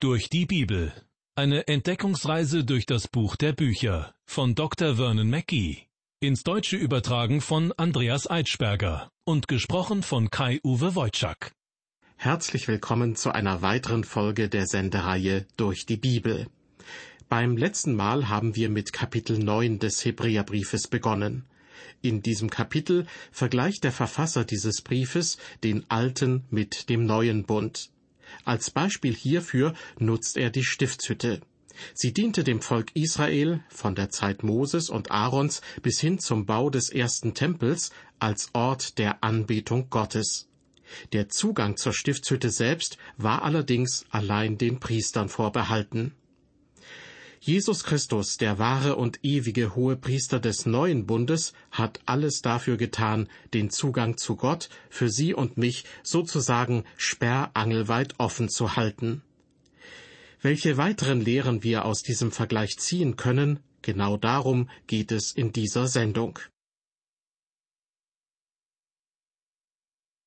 Durch die Bibel. Eine Entdeckungsreise durch das Buch der Bücher von Dr. Vernon Mackey. Ins Deutsche übertragen von Andreas Eitschberger und gesprochen von Kai-Uwe Wojczak. Herzlich willkommen zu einer weiteren Folge der Sendereihe Durch die Bibel. Beim letzten Mal haben wir mit Kapitel 9 des Hebräerbriefes begonnen. In diesem Kapitel vergleicht der Verfasser dieses Briefes den alten mit dem neuen Bund. Als Beispiel hierfür nutzt er die Stiftshütte. Sie diente dem Volk Israel von der Zeit Moses und Aarons bis hin zum Bau des ersten Tempels als Ort der Anbetung Gottes. Der Zugang zur Stiftshütte selbst war allerdings allein den Priestern vorbehalten. Jesus Christus, der wahre und ewige Hohepriester des neuen Bundes, hat alles dafür getan, den Zugang zu Gott für Sie und mich sozusagen sperrangelweit offen zu halten. Welche weiteren Lehren wir aus diesem Vergleich ziehen können, genau darum geht es in dieser Sendung.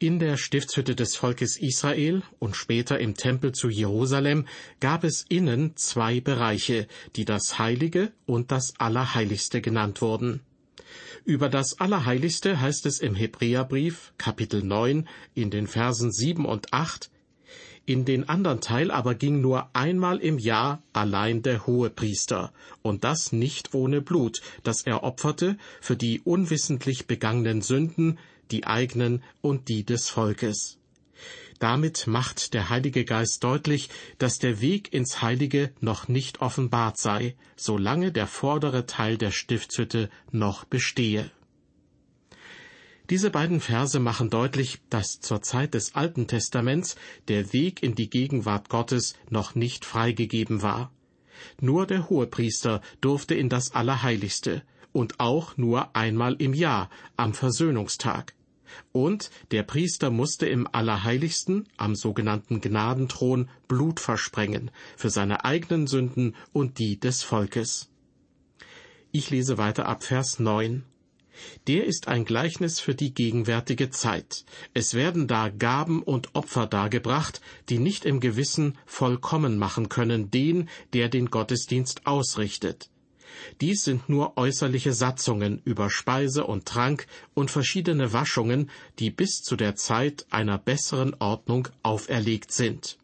In der Stiftshütte des Volkes Israel und später im Tempel zu Jerusalem gab es innen zwei Bereiche, die das Heilige und das Allerheiligste genannt wurden. Über das Allerheiligste heißt es im Hebräerbrief Kapitel 9 in den Versen 7 und 8 in den anderen Teil aber ging nur einmal im Jahr allein der Hohepriester, und das nicht ohne Blut, das er opferte für die unwissentlich begangenen Sünden, die eigenen und die des Volkes. Damit macht der Heilige Geist deutlich, dass der Weg ins Heilige noch nicht offenbart sei, solange der vordere Teil der Stiftshütte noch bestehe. Diese beiden Verse machen deutlich, dass zur Zeit des Alten Testaments der Weg in die Gegenwart Gottes noch nicht freigegeben war. Nur der Hohepriester durfte in das Allerheiligste und auch nur einmal im Jahr am Versöhnungstag. Und der Priester musste im Allerheiligsten, am sogenannten Gnadenthron, Blut versprengen, für seine eigenen Sünden und die des Volkes. Ich lese weiter ab Vers 9. Der ist ein Gleichnis für die gegenwärtige Zeit. Es werden da Gaben und Opfer dargebracht, die nicht im Gewissen vollkommen machen können den, der den Gottesdienst ausrichtet. Dies sind nur äußerliche Satzungen über Speise und Trank und verschiedene Waschungen, die bis zu der Zeit einer besseren Ordnung auferlegt sind.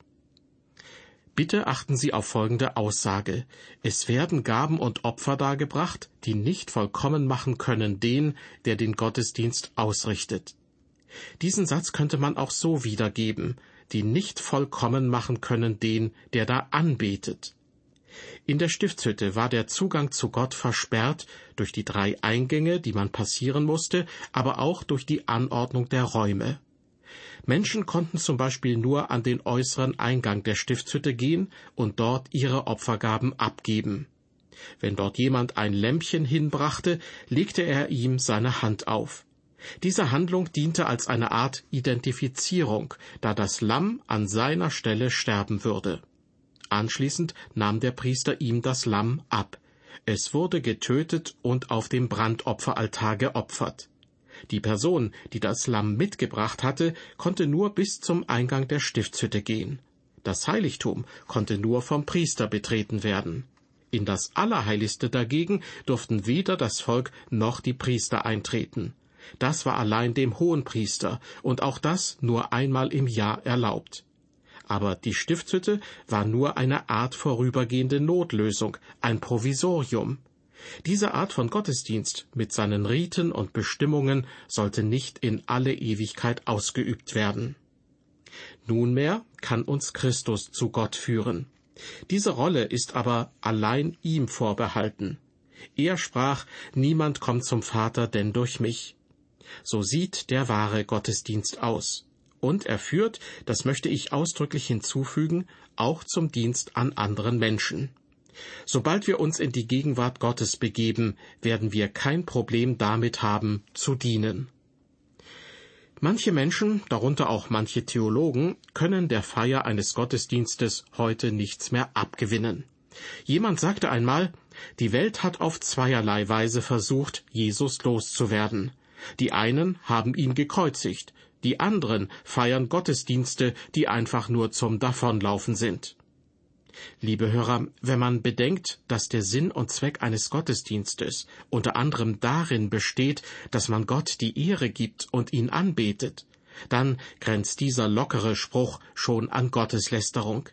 Bitte achten Sie auf folgende Aussage. Es werden Gaben und Opfer dargebracht, die nicht vollkommen machen können den, der den Gottesdienst ausrichtet. Diesen Satz könnte man auch so wiedergeben, die nicht vollkommen machen können den, der da anbetet. In der Stiftshütte war der Zugang zu Gott versperrt durch die drei Eingänge, die man passieren musste, aber auch durch die Anordnung der Räume. Menschen konnten zum Beispiel nur an den äußeren Eingang der Stiftshütte gehen und dort ihre Opfergaben abgeben. Wenn dort jemand ein Lämpchen hinbrachte, legte er ihm seine Hand auf. Diese Handlung diente als eine Art Identifizierung, da das Lamm an seiner Stelle sterben würde. Anschließend nahm der Priester ihm das Lamm ab. Es wurde getötet und auf dem Brandopferaltar geopfert. Die Person, die das Lamm mitgebracht hatte, konnte nur bis zum Eingang der Stiftshütte gehen. Das Heiligtum konnte nur vom Priester betreten werden. In das Allerheiligste dagegen durften weder das Volk noch die Priester eintreten. Das war allein dem Hohenpriester und auch das nur einmal im Jahr erlaubt aber die Stiftshütte war nur eine Art vorübergehende Notlösung, ein Provisorium. Diese Art von Gottesdienst mit seinen Riten und Bestimmungen sollte nicht in alle Ewigkeit ausgeübt werden. Nunmehr kann uns Christus zu Gott führen. Diese Rolle ist aber allein ihm vorbehalten. Er sprach, Niemand kommt zum Vater denn durch mich. So sieht der wahre Gottesdienst aus. Und er führt, das möchte ich ausdrücklich hinzufügen, auch zum Dienst an anderen Menschen. Sobald wir uns in die Gegenwart Gottes begeben, werden wir kein Problem damit haben, zu dienen. Manche Menschen, darunter auch manche Theologen, können der Feier eines Gottesdienstes heute nichts mehr abgewinnen. Jemand sagte einmal, die Welt hat auf zweierlei Weise versucht, Jesus loszuwerden. Die einen haben ihn gekreuzigt, die anderen feiern Gottesdienste, die einfach nur zum Davonlaufen sind. Liebe Hörer, wenn man bedenkt, dass der Sinn und Zweck eines Gottesdienstes unter anderem darin besteht, dass man Gott die Ehre gibt und ihn anbetet, dann grenzt dieser lockere Spruch schon an Gotteslästerung.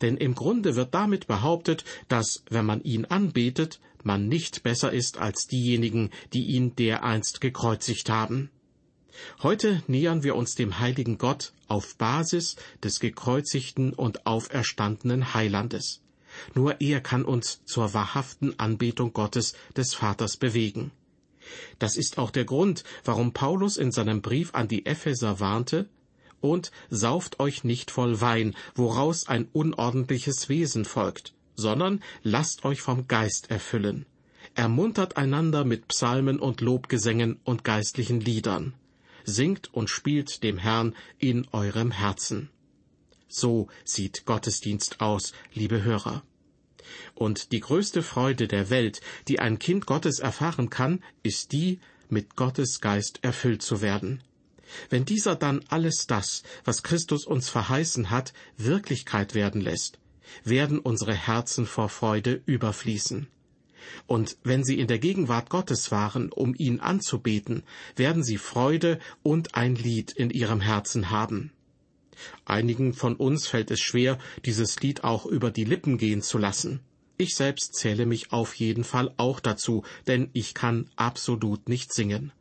Denn im Grunde wird damit behauptet, dass, wenn man ihn anbetet, man nicht besser ist als diejenigen, die ihn dereinst gekreuzigt haben. Heute nähern wir uns dem heiligen Gott auf Basis des gekreuzigten und auferstandenen Heilandes. Nur er kann uns zur wahrhaften Anbetung Gottes des Vaters bewegen. Das ist auch der Grund, warum Paulus in seinem Brief an die Epheser warnte, und sauft euch nicht voll Wein, woraus ein unordentliches Wesen folgt, sondern lasst euch vom Geist erfüllen. Ermuntert einander mit Psalmen und Lobgesängen und geistlichen Liedern. Singt und spielt dem Herrn in eurem Herzen. So sieht Gottesdienst aus, liebe Hörer. Und die größte Freude der Welt, die ein Kind Gottes erfahren kann, ist die, mit Gottes Geist erfüllt zu werden. Wenn dieser dann alles das, was Christus uns verheißen hat, Wirklichkeit werden lässt, werden unsere Herzen vor Freude überfließen. Und wenn sie in der Gegenwart Gottes waren, um ihn anzubeten, werden sie Freude und ein Lied in ihrem Herzen haben. Einigen von uns fällt es schwer, dieses Lied auch über die Lippen gehen zu lassen. Ich selbst zähle mich auf jeden Fall auch dazu, denn ich kann absolut nicht singen.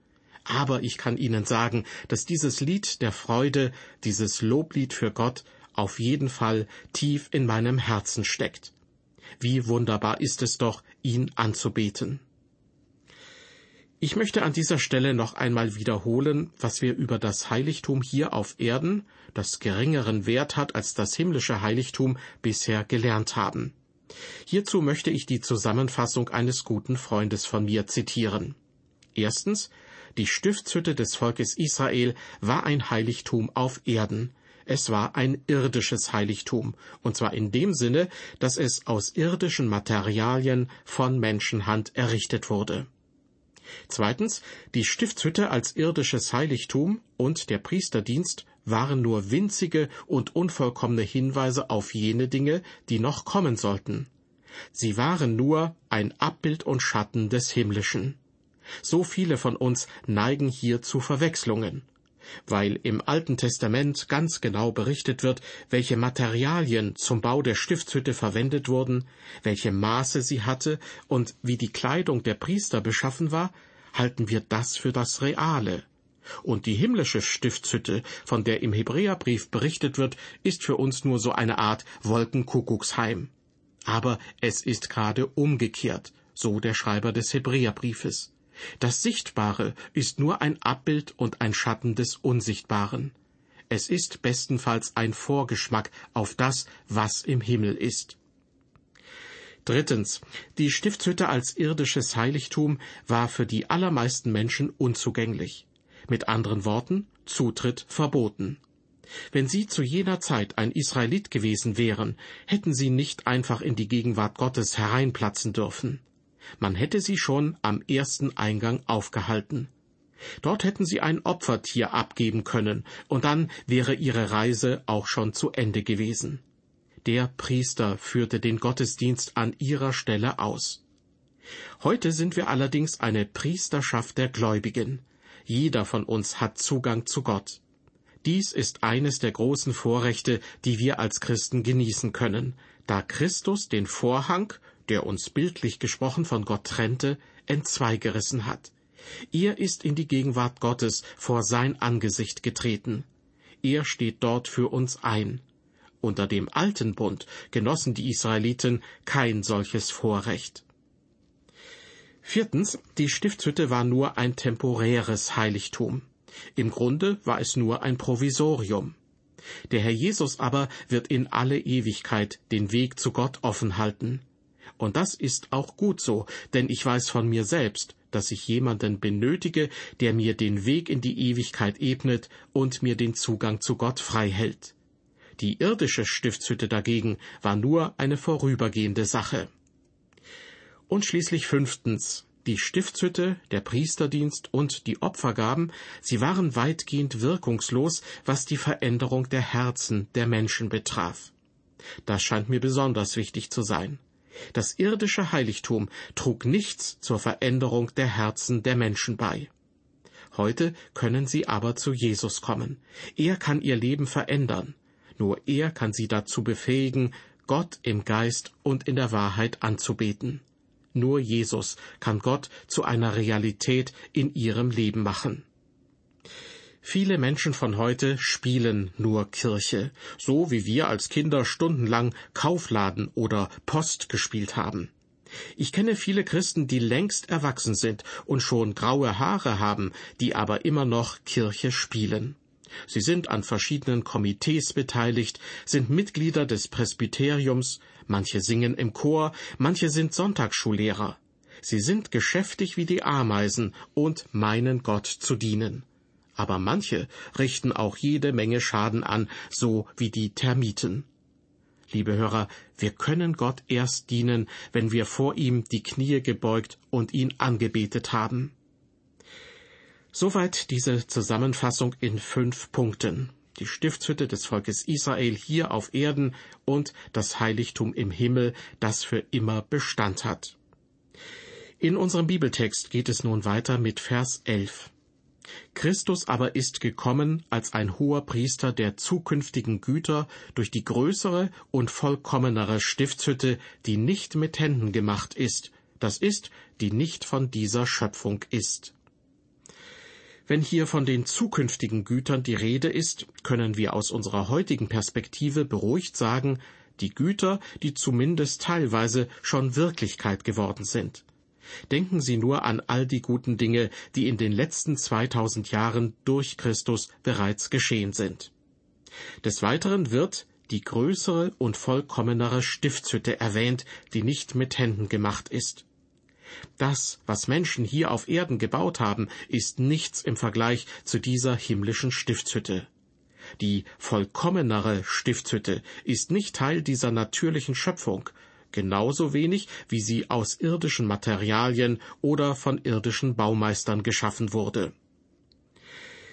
Aber ich kann Ihnen sagen, dass dieses Lied der Freude, dieses Loblied für Gott, auf jeden Fall tief in meinem Herzen steckt. Wie wunderbar ist es doch, ihn anzubeten. Ich möchte an dieser Stelle noch einmal wiederholen, was wir über das Heiligtum hier auf Erden, das geringeren Wert hat als das himmlische Heiligtum, bisher gelernt haben. Hierzu möchte ich die Zusammenfassung eines guten Freundes von mir zitieren. Erstens, die Stiftshütte des Volkes Israel war ein Heiligtum auf Erden. Es war ein irdisches Heiligtum, und zwar in dem Sinne, dass es aus irdischen Materialien von Menschenhand errichtet wurde. Zweitens, die Stiftshütte als irdisches Heiligtum und der Priesterdienst waren nur winzige und unvollkommene Hinweise auf jene Dinge, die noch kommen sollten. Sie waren nur ein Abbild und Schatten des Himmlischen. So viele von uns neigen hier zu Verwechslungen. Weil im Alten Testament ganz genau berichtet wird, welche Materialien zum Bau der Stiftshütte verwendet wurden, welche Maße sie hatte und wie die Kleidung der Priester beschaffen war, halten wir das für das Reale. Und die himmlische Stiftshütte, von der im Hebräerbrief berichtet wird, ist für uns nur so eine Art Wolkenkuckucksheim. Aber es ist gerade umgekehrt, so der Schreiber des Hebräerbriefes. Das Sichtbare ist nur ein Abbild und ein Schatten des Unsichtbaren. Es ist bestenfalls ein Vorgeschmack auf das, was im Himmel ist. Drittens. Die Stiftshütte als irdisches Heiligtum war für die allermeisten Menschen unzugänglich. Mit anderen Worten, Zutritt verboten. Wenn Sie zu jener Zeit ein Israelit gewesen wären, hätten Sie nicht einfach in die Gegenwart Gottes hereinplatzen dürfen. Man hätte sie schon am ersten Eingang aufgehalten. Dort hätten sie ein Opfertier abgeben können, und dann wäre ihre Reise auch schon zu Ende gewesen. Der Priester führte den Gottesdienst an ihrer Stelle aus. Heute sind wir allerdings eine Priesterschaft der Gläubigen. Jeder von uns hat Zugang zu Gott. Dies ist eines der großen Vorrechte, die wir als Christen genießen können, da Christus den Vorhang der uns bildlich gesprochen von Gott trennte, entzweigerissen hat. Er ist in die Gegenwart Gottes vor sein Angesicht getreten. Er steht dort für uns ein. Unter dem alten Bund genossen die Israeliten kein solches Vorrecht. Viertens, die Stiftshütte war nur ein temporäres Heiligtum. Im Grunde war es nur ein Provisorium. Der Herr Jesus aber wird in alle Ewigkeit den Weg zu Gott offen halten. Und das ist auch gut so, denn ich weiß von mir selbst, dass ich jemanden benötige, der mir den Weg in die Ewigkeit ebnet und mir den Zugang zu Gott frei hält. Die irdische Stiftshütte dagegen war nur eine vorübergehende Sache. Und schließlich fünftens. Die Stiftshütte, der Priesterdienst und die Opfergaben, sie waren weitgehend wirkungslos, was die Veränderung der Herzen der Menschen betraf. Das scheint mir besonders wichtig zu sein. Das irdische Heiligtum trug nichts zur Veränderung der Herzen der Menschen bei. Heute können sie aber zu Jesus kommen. Er kann ihr Leben verändern. Nur er kann sie dazu befähigen, Gott im Geist und in der Wahrheit anzubeten. Nur Jesus kann Gott zu einer Realität in ihrem Leben machen. Viele Menschen von heute spielen nur Kirche, so wie wir als Kinder stundenlang Kaufladen oder Post gespielt haben. Ich kenne viele Christen, die längst erwachsen sind und schon graue Haare haben, die aber immer noch Kirche spielen. Sie sind an verschiedenen Komitees beteiligt, sind Mitglieder des Presbyteriums, manche singen im Chor, manche sind Sonntagsschullehrer. Sie sind geschäftig wie die Ameisen und meinen Gott zu dienen. Aber manche richten auch jede Menge Schaden an, so wie die Termiten. Liebe Hörer, wir können Gott erst dienen, wenn wir vor ihm die Knie gebeugt und ihn angebetet haben. Soweit diese Zusammenfassung in fünf Punkten. Die Stiftshütte des Volkes Israel hier auf Erden und das Heiligtum im Himmel, das für immer Bestand hat. In unserem Bibeltext geht es nun weiter mit Vers 11. Christus aber ist gekommen als ein hoher Priester der zukünftigen Güter durch die größere und vollkommenere Stiftshütte, die nicht mit Händen gemacht ist, das ist, die nicht von dieser Schöpfung ist. Wenn hier von den zukünftigen Gütern die Rede ist, können wir aus unserer heutigen Perspektive beruhigt sagen, die Güter, die zumindest teilweise schon Wirklichkeit geworden sind. Denken Sie nur an all die guten Dinge, die in den letzten 2000 Jahren durch Christus bereits geschehen sind. Des Weiteren wird die größere und vollkommenere Stiftshütte erwähnt, die nicht mit Händen gemacht ist. Das, was Menschen hier auf Erden gebaut haben, ist nichts im Vergleich zu dieser himmlischen Stiftshütte. Die vollkommenere Stiftshütte ist nicht Teil dieser natürlichen Schöpfung, genauso wenig wie sie aus irdischen Materialien oder von irdischen Baumeistern geschaffen wurde.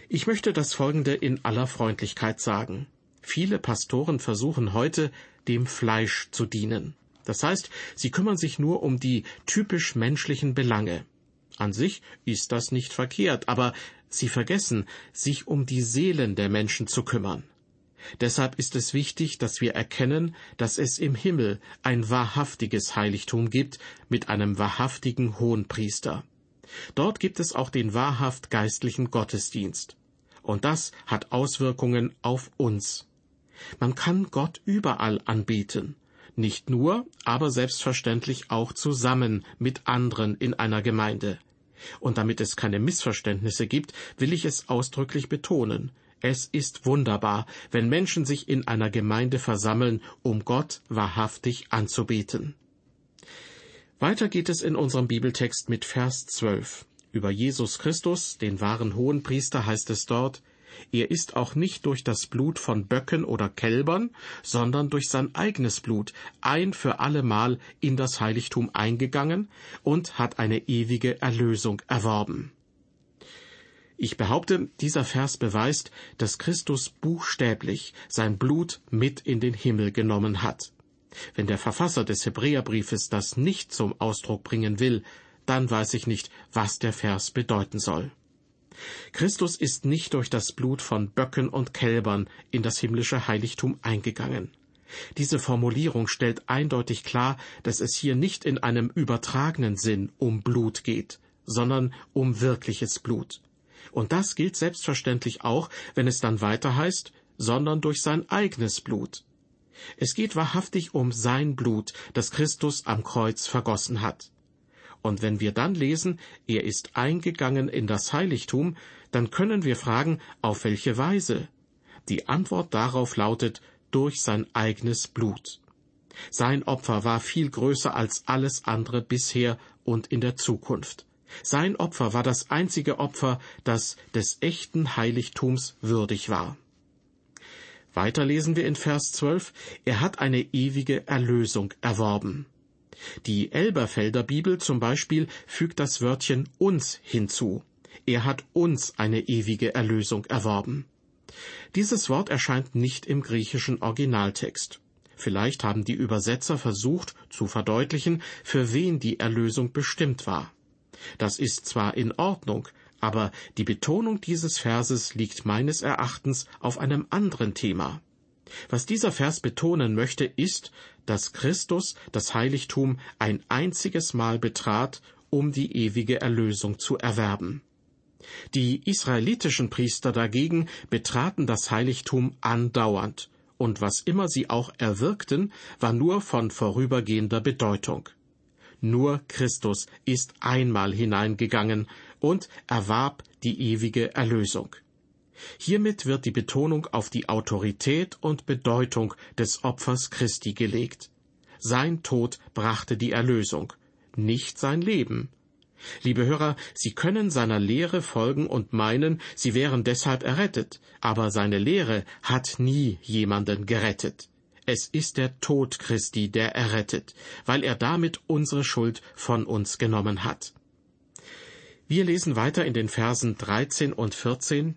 Ich möchte das Folgende in aller Freundlichkeit sagen. Viele Pastoren versuchen heute, dem Fleisch zu dienen. Das heißt, sie kümmern sich nur um die typisch menschlichen Belange. An sich ist das nicht verkehrt, aber sie vergessen, sich um die Seelen der Menschen zu kümmern. Deshalb ist es wichtig, dass wir erkennen, dass es im Himmel ein wahrhaftiges Heiligtum gibt mit einem wahrhaftigen Hohenpriester. Dort gibt es auch den wahrhaft geistlichen Gottesdienst. Und das hat Auswirkungen auf uns. Man kann Gott überall anbeten, nicht nur, aber selbstverständlich auch zusammen mit anderen in einer Gemeinde. Und damit es keine Missverständnisse gibt, will ich es ausdrücklich betonen. Es ist wunderbar, wenn Menschen sich in einer Gemeinde versammeln, um Gott wahrhaftig anzubeten. Weiter geht es in unserem Bibeltext mit Vers 12. Über Jesus Christus, den wahren Hohenpriester, heißt es dort, er ist auch nicht durch das Blut von Böcken oder Kälbern, sondern durch sein eigenes Blut ein für allemal in das Heiligtum eingegangen und hat eine ewige Erlösung erworben. Ich behaupte, dieser Vers beweist, dass Christus buchstäblich sein Blut mit in den Himmel genommen hat. Wenn der Verfasser des Hebräerbriefes das nicht zum Ausdruck bringen will, dann weiß ich nicht, was der Vers bedeuten soll. Christus ist nicht durch das Blut von Böcken und Kälbern in das himmlische Heiligtum eingegangen. Diese Formulierung stellt eindeutig klar, dass es hier nicht in einem übertragenen Sinn um Blut geht, sondern um wirkliches Blut. Und das gilt selbstverständlich auch, wenn es dann weiter heißt, sondern durch sein eigenes Blut. Es geht wahrhaftig um sein Blut, das Christus am Kreuz vergossen hat. Und wenn wir dann lesen, er ist eingegangen in das Heiligtum, dann können wir fragen, auf welche Weise? Die Antwort darauf lautet, durch sein eigenes Blut. Sein Opfer war viel größer als alles andere bisher und in der Zukunft. Sein Opfer war das einzige Opfer, das des echten Heiligtums würdig war. Weiter lesen wir in Vers 12, er hat eine ewige Erlösung erworben. Die Elberfelder Bibel zum Beispiel fügt das Wörtchen uns hinzu. Er hat uns eine ewige Erlösung erworben. Dieses Wort erscheint nicht im griechischen Originaltext. Vielleicht haben die Übersetzer versucht zu verdeutlichen, für wen die Erlösung bestimmt war. Das ist zwar in Ordnung, aber die Betonung dieses Verses liegt meines Erachtens auf einem anderen Thema. Was dieser Vers betonen möchte, ist, dass Christus das Heiligtum ein einziges Mal betrat, um die ewige Erlösung zu erwerben. Die israelitischen Priester dagegen betraten das Heiligtum andauernd, und was immer sie auch erwirkten, war nur von vorübergehender Bedeutung. Nur Christus ist einmal hineingegangen und erwarb die ewige Erlösung. Hiermit wird die Betonung auf die Autorität und Bedeutung des Opfers Christi gelegt. Sein Tod brachte die Erlösung, nicht sein Leben. Liebe Hörer, Sie können seiner Lehre folgen und meinen, Sie wären deshalb errettet, aber seine Lehre hat nie jemanden gerettet. Es ist der Tod Christi, der errettet, weil er damit unsere Schuld von uns genommen hat. Wir lesen weiter in den Versen 13 und 14.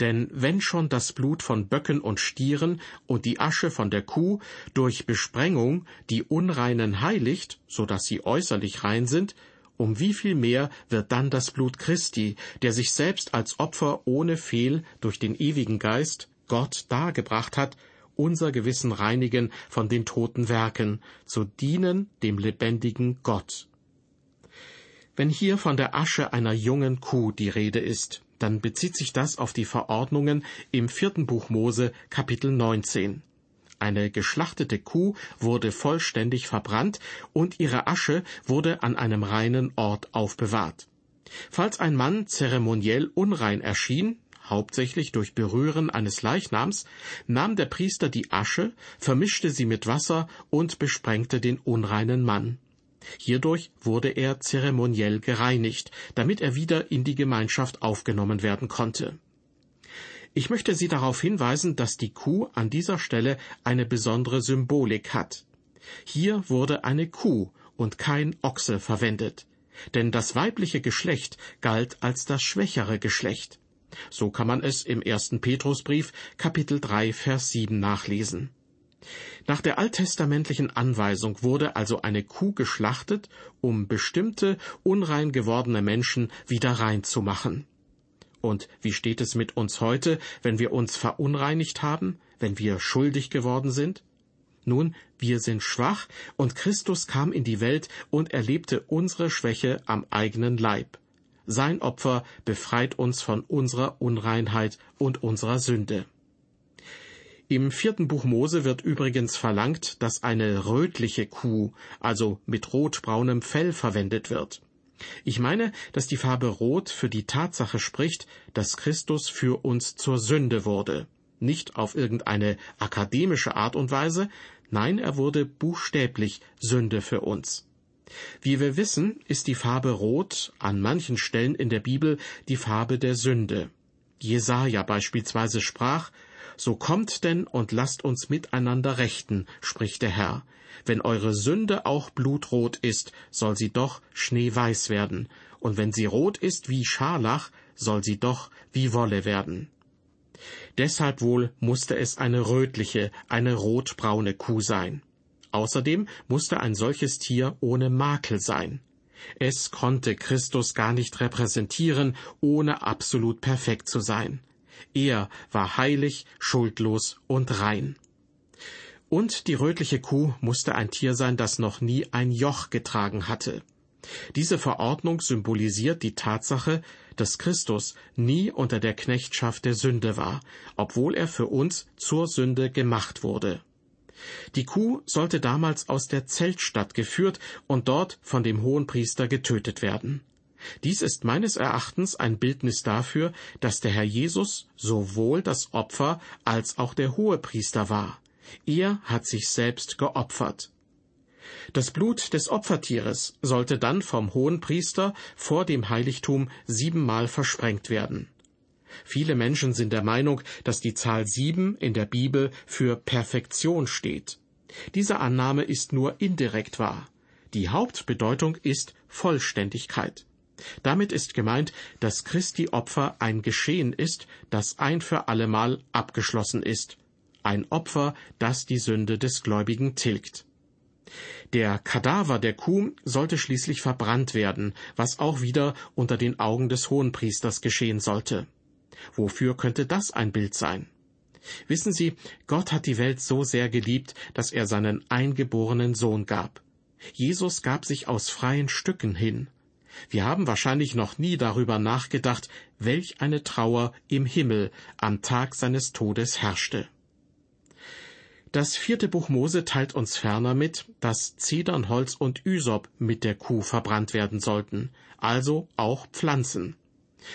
Denn wenn schon das Blut von Böcken und Stieren und die Asche von der Kuh durch Besprengung die Unreinen heiligt, so dass sie äußerlich rein sind, um wie viel mehr wird dann das Blut Christi, der sich selbst als Opfer ohne Fehl durch den ewigen Geist Gott dargebracht hat, unser Gewissen reinigen von den toten Werken, zu dienen dem lebendigen Gott. Wenn hier von der Asche einer jungen Kuh die Rede ist, dann bezieht sich das auf die Verordnungen im vierten Buch Mose Kapitel 19. Eine geschlachtete Kuh wurde vollständig verbrannt und ihre Asche wurde an einem reinen Ort aufbewahrt. Falls ein Mann zeremoniell unrein erschien, hauptsächlich durch Berühren eines Leichnams, nahm der Priester die Asche, vermischte sie mit Wasser und besprengte den unreinen Mann. Hierdurch wurde er zeremoniell gereinigt, damit er wieder in die Gemeinschaft aufgenommen werden konnte. Ich möchte Sie darauf hinweisen, dass die Kuh an dieser Stelle eine besondere Symbolik hat. Hier wurde eine Kuh und kein Ochse verwendet, denn das weibliche Geschlecht galt als das schwächere Geschlecht. So kann man es im ersten Petrusbrief Kapitel 3 Vers 7 nachlesen. Nach der alttestamentlichen Anweisung wurde also eine Kuh geschlachtet, um bestimmte unrein gewordene Menschen wieder rein zu machen. Und wie steht es mit uns heute, wenn wir uns verunreinigt haben, wenn wir schuldig geworden sind? Nun, wir sind schwach, und Christus kam in die Welt und erlebte unsere Schwäche am eigenen Leib. Sein Opfer befreit uns von unserer Unreinheit und unserer Sünde. Im vierten Buch Mose wird übrigens verlangt, dass eine rötliche Kuh, also mit rotbraunem Fell verwendet wird. Ich meine, dass die Farbe Rot für die Tatsache spricht, dass Christus für uns zur Sünde wurde. Nicht auf irgendeine akademische Art und Weise, nein, er wurde buchstäblich Sünde für uns. Wie wir wissen, ist die Farbe Rot an manchen Stellen in der Bibel die Farbe der Sünde. Jesaja beispielsweise sprach, so kommt denn und lasst uns miteinander rechten, spricht der Herr. Wenn eure Sünde auch blutrot ist, soll sie doch schneeweiß werden, und wenn sie rot ist wie Scharlach, soll sie doch wie Wolle werden. Deshalb wohl musste es eine rötliche, eine rotbraune Kuh sein. Außerdem musste ein solches Tier ohne Makel sein. Es konnte Christus gar nicht repräsentieren, ohne absolut perfekt zu sein. Er war heilig, schuldlos und rein. Und die rötliche Kuh musste ein Tier sein, das noch nie ein Joch getragen hatte. Diese Verordnung symbolisiert die Tatsache, dass Christus nie unter der Knechtschaft der Sünde war, obwohl er für uns zur Sünde gemacht wurde. Die Kuh sollte damals aus der Zeltstadt geführt und dort von dem Hohenpriester getötet werden. Dies ist meines Erachtens ein Bildnis dafür, dass der Herr Jesus sowohl das Opfer als auch der Hohepriester war. Er hat sich selbst geopfert. Das Blut des Opfertieres sollte dann vom Hohenpriester vor dem Heiligtum siebenmal versprengt werden. Viele Menschen sind der Meinung, dass die Zahl sieben in der Bibel für Perfektion steht. Diese Annahme ist nur indirekt wahr. Die Hauptbedeutung ist Vollständigkeit. Damit ist gemeint, dass Christi Opfer ein Geschehen ist, das ein für allemal abgeschlossen ist. ein Opfer, das die Sünde des Gläubigen tilgt. Der Kadaver der Kuh sollte schließlich verbrannt werden, was auch wieder unter den Augen des Hohenpriesters geschehen sollte. Wofür könnte das ein Bild sein? Wissen Sie, Gott hat die Welt so sehr geliebt, dass er seinen eingeborenen Sohn gab. Jesus gab sich aus freien Stücken hin. Wir haben wahrscheinlich noch nie darüber nachgedacht, welch eine Trauer im Himmel am Tag seines Todes herrschte. Das vierte Buch Mose teilt uns ferner mit, dass Zedernholz und Ysop mit der Kuh verbrannt werden sollten, also auch Pflanzen.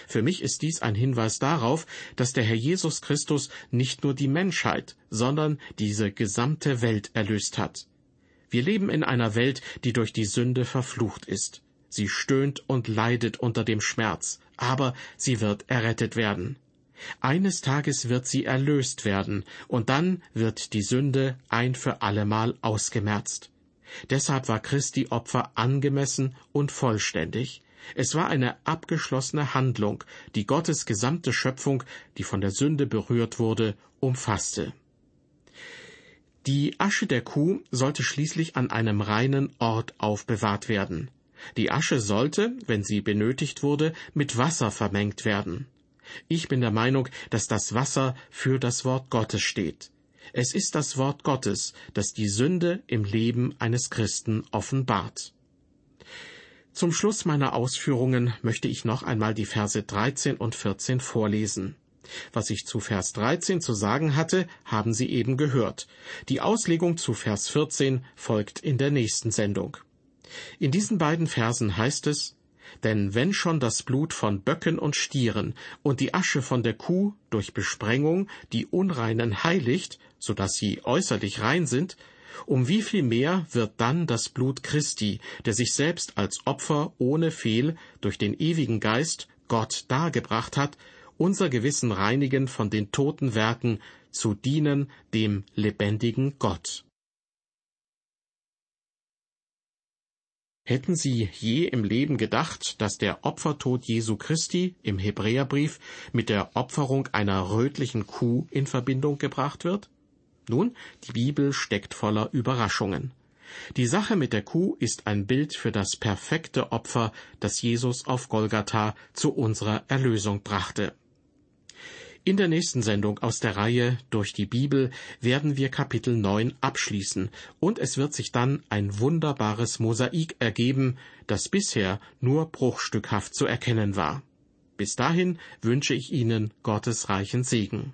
Für mich ist dies ein Hinweis darauf, dass der Herr Jesus Christus nicht nur die Menschheit, sondern diese gesamte Welt erlöst hat. Wir leben in einer Welt, die durch die Sünde verflucht ist. Sie stöhnt und leidet unter dem Schmerz, aber sie wird errettet werden. Eines Tages wird sie erlöst werden, und dann wird die Sünde ein für allemal ausgemerzt. Deshalb war Christi Opfer angemessen und vollständig. Es war eine abgeschlossene Handlung, die Gottes gesamte Schöpfung, die von der Sünde berührt wurde, umfasste. Die Asche der Kuh sollte schließlich an einem reinen Ort aufbewahrt werden. Die Asche sollte, wenn sie benötigt wurde, mit Wasser vermengt werden. Ich bin der Meinung, dass das Wasser für das Wort Gottes steht. Es ist das Wort Gottes, das die Sünde im Leben eines Christen offenbart. Zum Schluss meiner Ausführungen möchte ich noch einmal die Verse 13 und 14 vorlesen. Was ich zu Vers 13 zu sagen hatte, haben Sie eben gehört. Die Auslegung zu Vers 14 folgt in der nächsten Sendung. In diesen beiden Versen heißt es, denn wenn schon das Blut von Böcken und Stieren und die Asche von der Kuh durch Besprengung die Unreinen heiligt, so dass sie äußerlich rein sind, um wie viel mehr wird dann das Blut Christi, der sich selbst als Opfer ohne Fehl durch den ewigen Geist Gott dargebracht hat, unser Gewissen reinigen von den toten Werken, zu dienen dem lebendigen Gott. Hätten Sie je im Leben gedacht, dass der Opfertod Jesu Christi im Hebräerbrief mit der Opferung einer rötlichen Kuh in Verbindung gebracht wird? Nun, die Bibel steckt voller Überraschungen. Die Sache mit der Kuh ist ein Bild für das perfekte Opfer, das Jesus auf Golgatha zu unserer Erlösung brachte. In der nächsten Sendung aus der Reihe Durch die Bibel werden wir Kapitel 9 abschließen und es wird sich dann ein wunderbares Mosaik ergeben, das bisher nur bruchstückhaft zu erkennen war. Bis dahin wünsche ich Ihnen Gottes reichen Segen.